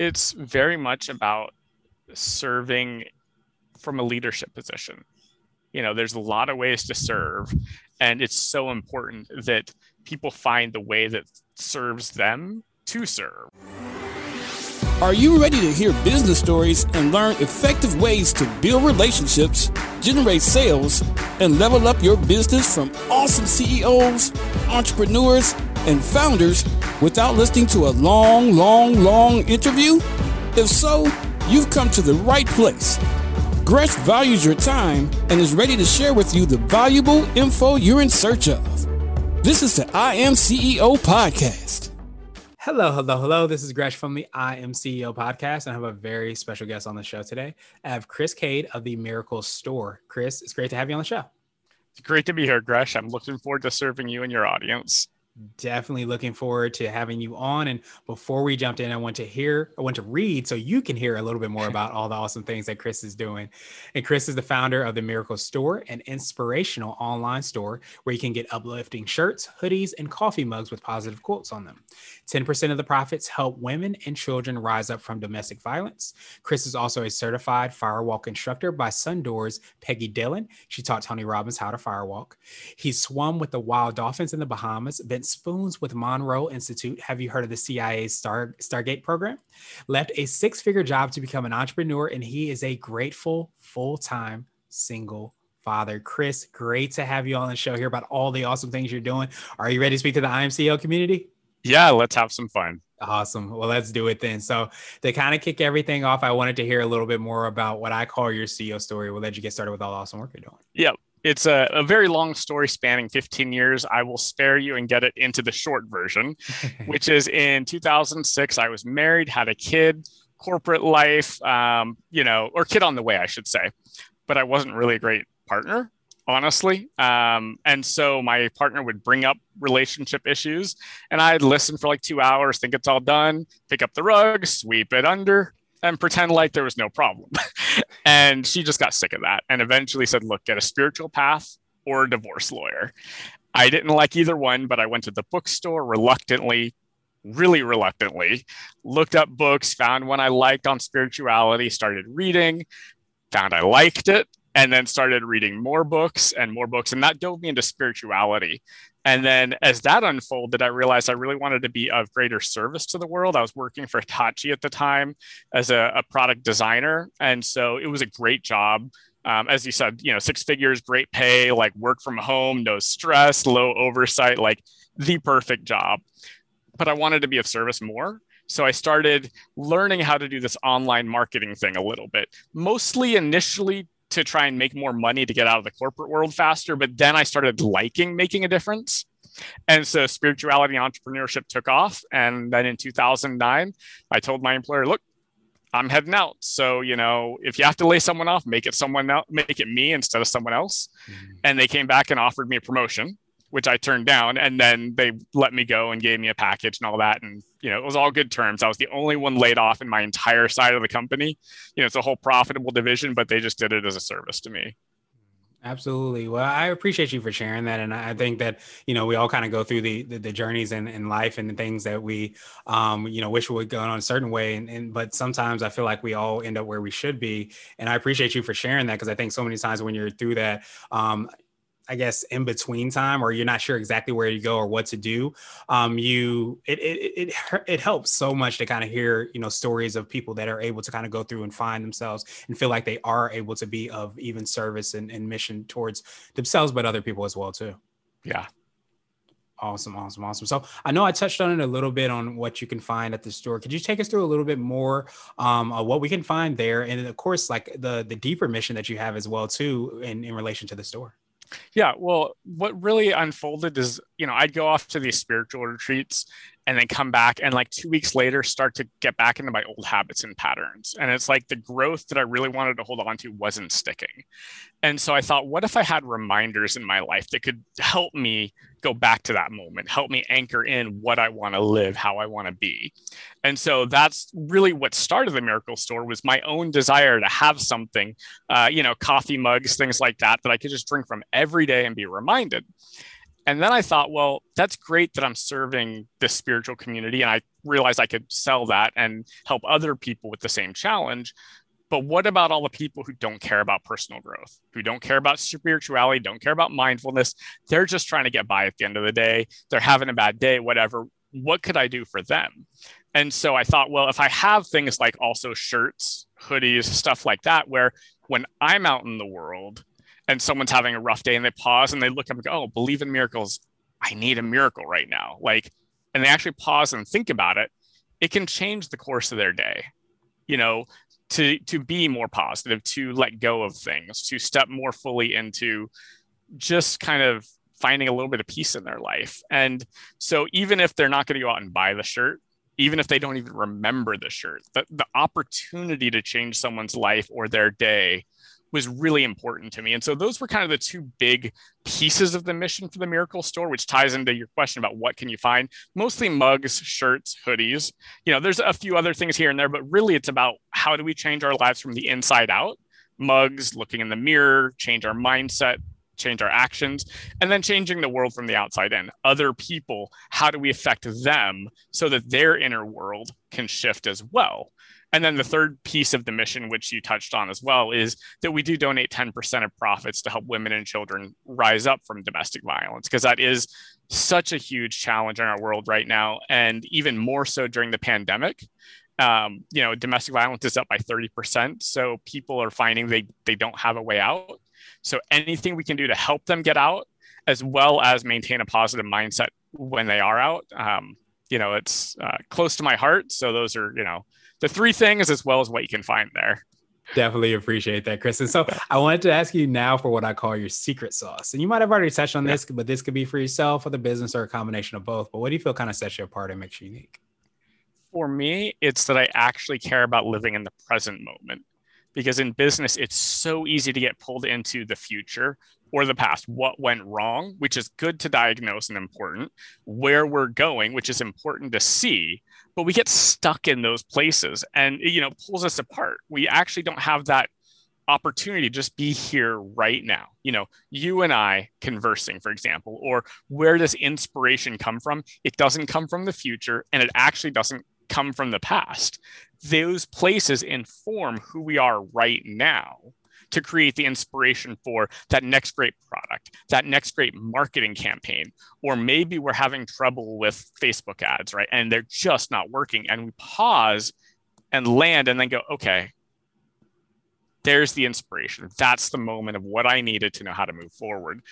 it's very much about serving from a leadership position. You know, there's a lot of ways to serve, and it's so important that people find the way that serves them to serve. Are you ready to hear business stories and learn effective ways to build relationships, generate sales, and level up your business from awesome CEOs, entrepreneurs, and founders without listening to a long, long, long interview? If so, you've come to the right place. Gresh values your time and is ready to share with you the valuable info you're in search of. This is the I Am CEO podcast. Hello, hello, hello. This is Gresh from the I Am CEO podcast, and I have a very special guest on the show today. I have Chris Cade of the Miracle Store. Chris, it's great to have you on the show. It's great to be here, Gresh. I'm looking forward to serving you and your audience definitely looking forward to having you on. And before we jumped in, I want to hear, I want to read so you can hear a little bit more about all the awesome things that Chris is doing. And Chris is the founder of the Miracle Store, an inspirational online store where you can get uplifting shirts, hoodies, and coffee mugs with positive quotes on them. 10% of the profits help women and children rise up from domestic violence. Chris is also a certified firewalk instructor by Sundoor's Peggy Dylan. She taught Tony Robbins how to firewalk. He swum with the wild dolphins in the Bahamas, bent spoons with Monroe Institute. Have you heard of the CIA's Star, Stargate program? Left a six figure job to become an entrepreneur, and he is a grateful full time single father. Chris, great to have you on the show here about all the awesome things you're doing. Are you ready to speak to the I Am CEO community? Yeah, let's have some fun. Awesome. Well, let's do it then. So, to kind of kick everything off, I wanted to hear a little bit more about what I call your CEO story. We'll let you get started with all the awesome work you're doing. Yep it's a, a, very long story spanning 15 years. I will spare you and get it into the short version, which is in 2006, I was married, had a kid, corporate life, um, you know, or kid on the way, I should say. But I wasn't really a great partner, honestly. Um, and so my partner would bring up relationship issues, and I'd listen for like two hours, think it's all done, pick up the rug, sweep it under, and pretend like there was no problem. and she just got sick of that and eventually said, look, get a spiritual path or a divorce lawyer. I didn't like either one, but I went to the bookstore reluctantly, really reluctantly, looked up books, found one I liked on spirituality, started reading, found I liked it, and then started reading more books and more books. And that dove me into spirituality. And then as that unfolded, I realized I really wanted to be of greater service to the world. I was working for Hitachi at the time as a, a product designer. And so it was a great job. Um, as you said, you know, six figures, great pay, like work from home, no stress, low oversight, like the perfect job. But I wanted to be of service more. So I started learning how to do this online marketing thing a little bit, mostly initially to try and make more money to get out of the corporate world faster. But then I started liking making a difference. And so spirituality and entrepreneurship took off. And then in 2009, I told my employer, look, I'm heading out. So, you know, if you have to lay someone off, make it someone else, make it me instead of someone else. Mm-hmm. And they came back and offered me a promotion which I turned down. And then they let me go and gave me a package and all that. And, you know, it was all good terms. I was the only one laid off in my entire side of the company. You know, it's a whole profitable division, but they just did it as a service to me. Absolutely. Well, I appreciate you for sharing that. And I think that, you know, we all kind of go through the, the, the, journeys in, in life and the things that we, um, you know, wish would go on a certain way. And, and, but sometimes I feel like we all end up where we should be. And I appreciate you for sharing that because I think so many times when you're through that, um, I guess in between time or you're not sure exactly where you go or what to do, um, you it, it it it helps so much to kind of hear you know stories of people that are able to kind of go through and find themselves and feel like they are able to be of even service and, and mission towards themselves, but other people as well too. Yeah, Awesome, awesome, awesome. So I know I touched on it a little bit on what you can find at the store. Could you take us through a little bit more um, what we can find there, and of course, like the the deeper mission that you have as well too, in in relation to the store? Yeah, well, what really unfolded is, you know, I'd go off to these spiritual retreats and then come back and like two weeks later start to get back into my old habits and patterns. And it's like the growth that I really wanted to hold on to wasn't sticking. And so I thought, what if I had reminders in my life that could help me go back to that moment, help me anchor in what I want to live, how I want to be. And so that's really what started the Miracle Store was my own desire to have something, uh, you know, coffee mugs, things like that, that I could just drink from every day and be reminded. And then I thought, well, that's great that I'm serving this spiritual community. And I realized I could sell that and help other people with the same challenge. But what about all the people who don't care about personal growth, who don't care about spirituality, don't care about mindfulness? They're just trying to get by at the end of the day. They're having a bad day, whatever. What could I do for them? And so I thought, well, if I have things like also shirts, hoodies, stuff like that, where when I'm out in the world and someone's having a rough day and they pause and they look up and go, oh, believe in miracles. I need a miracle right now. Like, and they actually pause and think about it. It can change the course of their day. You know, to to be more positive to let go of things to step more fully into just kind of finding a little bit of peace in their life and so even if they're not going to go out and buy the shirt even if they don't even remember the shirt the, the opportunity to change someone's life or their day was really important to me. And so those were kind of the two big pieces of the mission for the Miracle Store, which ties into your question about what can you find. Mostly mugs, shirts, hoodies. You know, there's a few other things here and there, but really it's about how do we change our lives from the inside out? Mugs, looking in the mirror, change our mindset, change our actions, and then changing the world from the outside in. Other people, how do we affect them so that their inner world can shift as well? And then the third piece of the mission, which you touched on as well, is that we do donate 10% of profits to help women and children rise up from domestic violence, because that is such a huge challenge in our world right now. And even more so during the pandemic. Um, you know, domestic violence is up by 30%. So people are finding they, they don't have a way out. So anything we can do to help them get out, as well as maintain a positive mindset when they are out, um, you know, it's uh, close to my heart. So those are, you know, the three things as well as what you can find there. Definitely appreciate that, Chris. And so I wanted to ask you now for what I call your secret sauce. And you might have already touched on this, but this could be for yourself or the business or a combination of both. But what do you feel kind of sets you apart and makes you unique? For me, it's that I actually care about living in the present moment. Because in business, it's so easy to get pulled into the future or the past, what went wrong, which is good to diagnose and important, where we're going, which is important to see, but we get stuck in those places and you know pulls us apart. We actually don't have that opportunity to just be here right now. You know, you and I conversing, for example, or where does inspiration come from? It doesn't come from the future and it actually doesn't come from the past. Those places inform who we are right now to create the inspiration for that next great product, that next great marketing campaign. Or maybe we're having trouble with Facebook ads, right? And they're just not working. And we pause and land and then go, okay, there's the inspiration. That's the moment of what I needed to know how to move forward.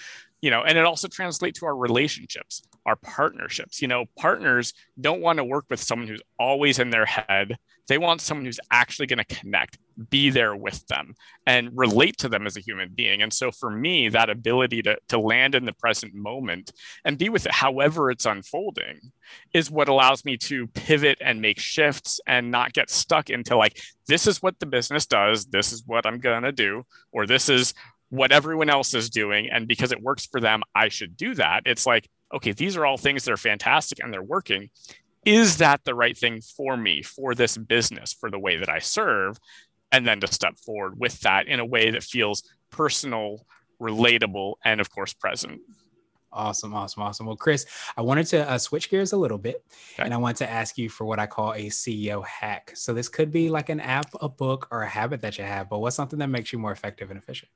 You know, and it also translates to our relationships, our partnerships. You know, partners don't want to work with someone who's always in their head. They want someone who's actually going to connect, be there with them, and relate to them as a human being. And so for me, that ability to, to land in the present moment and be with it however it's unfolding is what allows me to pivot and make shifts and not get stuck into like, this is what the business does, this is what I'm going to do, or this is what everyone else is doing. And because it works for them, I should do that. It's like, okay, these are all things that are fantastic and they're working is that the right thing for me, for this business, for the way that I serve? And then to step forward with that in a way that feels personal, relatable, and of course, present. Awesome, awesome, awesome. Well, Chris, I wanted to uh, switch gears a little bit okay. and I want to ask you for what I call a CEO hack. So, this could be like an app, a book, or a habit that you have, but what's something that makes you more effective and efficient?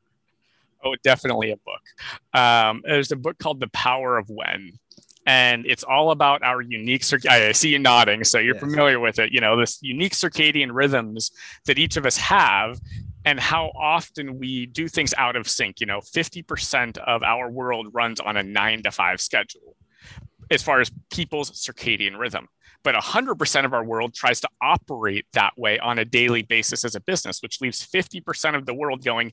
Oh, definitely a book. Um, there's a book called The Power of When and it's all about our unique circ- I see you nodding, so you're yes. familiar with it. You know, this unique circadian rhythms that each of us have, and how often we do things out of sync. You know, 50% of our world runs on a nine to five schedule as far as people's circadian rhythm. But 100% of our world tries to operate that way on a daily basis as a business, which leaves 50% of the world going,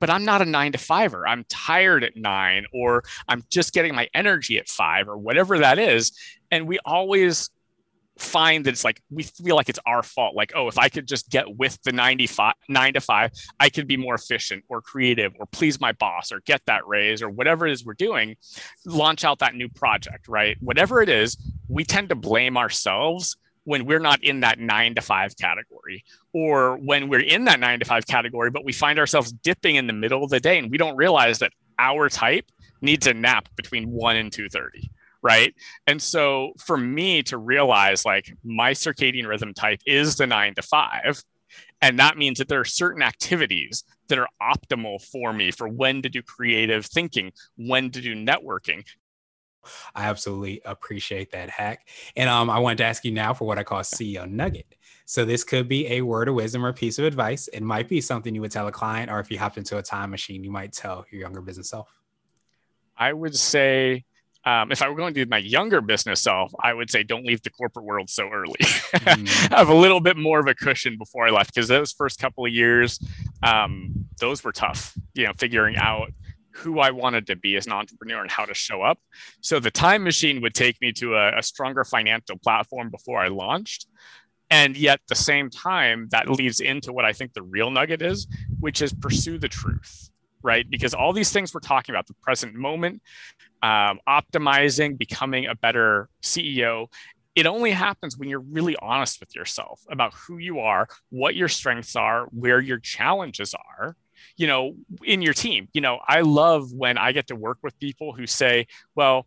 but I'm not a nine to fiver. I'm tired at nine, or I'm just getting my energy at five, or whatever that is. And we always find that it's like we feel like it's our fault. Like, oh, if I could just get with the 95, nine to five, I could be more efficient or creative or please my boss or get that raise or whatever it is we're doing, launch out that new project, right? Whatever it is, we tend to blame ourselves when we're not in that nine to five category, or when we're in that nine to five category, but we find ourselves dipping in the middle of the day and we don't realize that our type needs a nap between 1 and 2:30 right? And so for me to realize like my circadian rhythm type is the 9 to 5 and that means that there are certain activities that are optimal for me for when to do creative thinking when to do networking I absolutely appreciate that hack. And um, I wanted to ask you now for what I call CEO nugget. So this could be a word of wisdom or piece of advice. It might be something you would tell a client, or if you hopped into a time machine, you might tell your younger business self. I would say um, if I were going to do my younger business self, I would say don't leave the corporate world so early. mm. Have a little bit more of a cushion before I left because those first couple of years, um, those were tough. You know, figuring out who I wanted to be as an entrepreneur and how to show up. So the time machine would take me to a, a stronger financial platform before I launched. And yet, at the same time, that leads into what I think the real nugget is, which is pursue the truth, right? Because all these things we're talking about, the present moment, um, optimizing, becoming a better CEO, it only happens when you're really honest with yourself about who you are, what your strengths are, where your challenges are, you know, in your team. You know, I love when I get to work with people who say, well,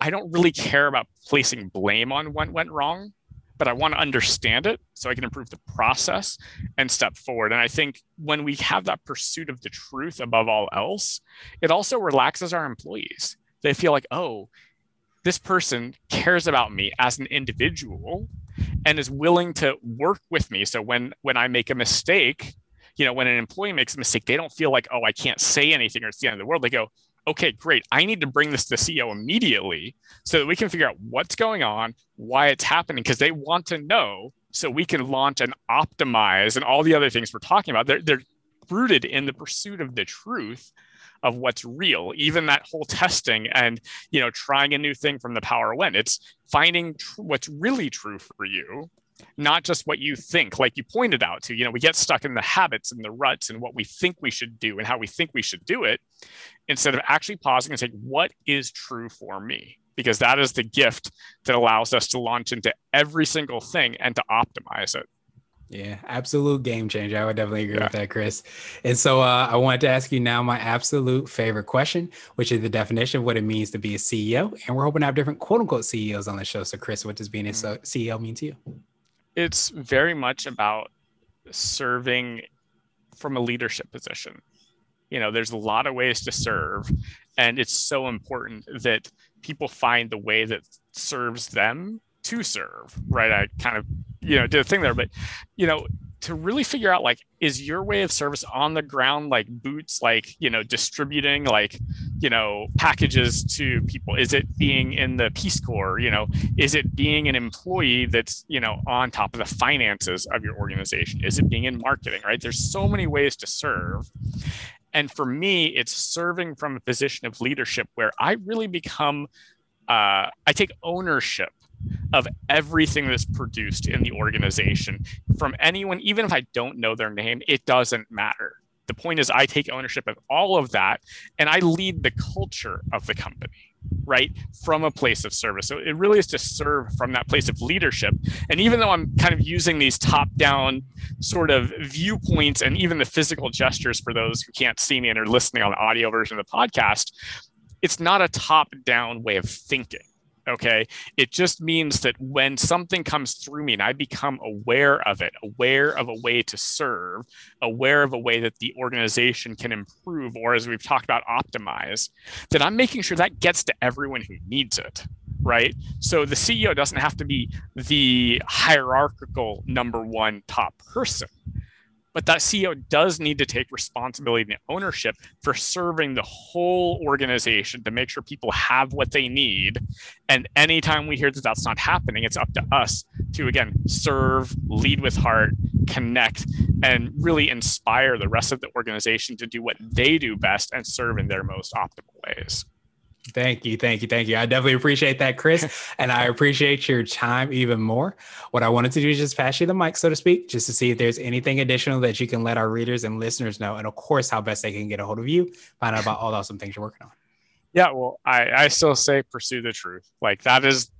I don't really care about placing blame on what went wrong, but I want to understand it so I can improve the process and step forward. And I think when we have that pursuit of the truth above all else, it also relaxes our employees. They feel like, oh, this person cares about me as an individual and is willing to work with me. So when when I make a mistake, you know, when an employee makes a mistake, they don't feel like, oh, I can't say anything or it's the end of the world. They go, okay, great. I need to bring this to the CEO immediately so that we can figure out what's going on, why it's happening, because they want to know so we can launch and optimize and all the other things we're talking about. They're, they're rooted in the pursuit of the truth of what's real even that whole testing and you know trying a new thing from the power when it's finding tr- what's really true for you not just what you think like you pointed out to you know we get stuck in the habits and the ruts and what we think we should do and how we think we should do it instead of actually pausing and saying what is true for me because that is the gift that allows us to launch into every single thing and to optimize it yeah, absolute game changer. I would definitely agree yeah. with that, Chris. And so uh, I wanted to ask you now my absolute favorite question, which is the definition of what it means to be a CEO. And we're hoping to have different quote unquote CEOs on the show. So, Chris, what does being a mm-hmm. CEO mean to you? It's very much about serving from a leadership position. You know, there's a lot of ways to serve, and it's so important that people find the way that serves them to serve, right? I kind of, you know, did a thing there, but, you know, to really figure out like is your way of service on the ground like boots like you know distributing like you know packages to people? Is it being in the peace corps? You know is it being an employee that's you know on top of the finances of your organization? Is it being in marketing right? There's so many ways to serve. And for me it's serving from a position of leadership where i really become uh, i take ownership of everything that's produced in the organization from anyone, even if I don't know their name, it doesn't matter. The point is, I take ownership of all of that and I lead the culture of the company, right? From a place of service. So it really is to serve from that place of leadership. And even though I'm kind of using these top down sort of viewpoints and even the physical gestures for those who can't see me and are listening on the audio version of the podcast, it's not a top down way of thinking Okay. It just means that when something comes through me and I become aware of it, aware of a way to serve, aware of a way that the organization can improve, or as we've talked about, optimize, that I'm making sure that gets to everyone who needs it. Right. So the CEO doesn't have to be the hierarchical number one top person but that CEO does need to take responsibility and ownership for serving the whole organization to make sure people have what they need. And anytime we hear that that's not happening, it's up to us to, again, serve, lead with heart, connect, and really inspire the rest of the organization to do what they do best and serve in their most optimal ways. Thank you. Thank you. Thank you. I definitely appreciate that, Chris. and I appreciate your time even more. What I wanted to do is just pass you the mic, so to speak, just to see if there's anything additional that you can let our readers and listeners know. And of course, how best they can get a hold of you, find out about all the awesome things you're working on. Yeah. Well, I, I still say pursue the truth. Like that is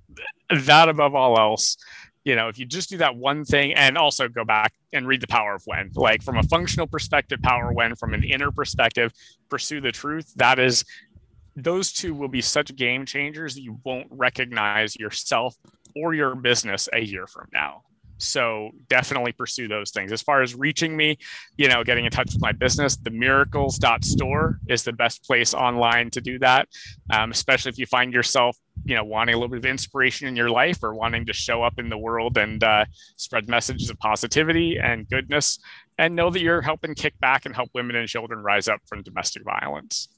that above all else. You know, if you just do that one thing and also go back and read the power of when, like from a functional perspective, power when, from an inner perspective, pursue the truth. That is those two will be such game changers that you won't recognize yourself or your business a year from now. So definitely pursue those things. As far as reaching me, you know, getting in touch with my business, the miracles.store is the best place online to do that. Um, especially if you find yourself, you know, wanting a little bit of inspiration in your life or wanting to show up in the world and uh, spread messages of positivity and goodness and know that you're helping kick back and help women and children rise up from domestic violence.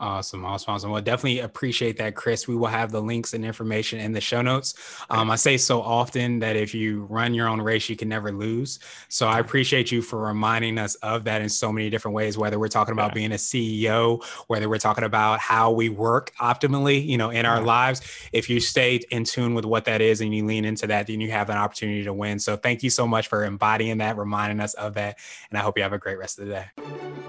Awesome, awesome, awesome. Well, definitely appreciate that, Chris. We will have the links and information in the show notes. Um, I say so often that if you run your own race, you can never lose. So I appreciate you for reminding us of that in so many different ways. Whether we're talking about being a CEO, whether we're talking about how we work optimally, you know, in our lives. If you stay in tune with what that is and you lean into that, then you have an opportunity to win. So thank you so much for embodying that, reminding us of that, and I hope you have a great rest of the day.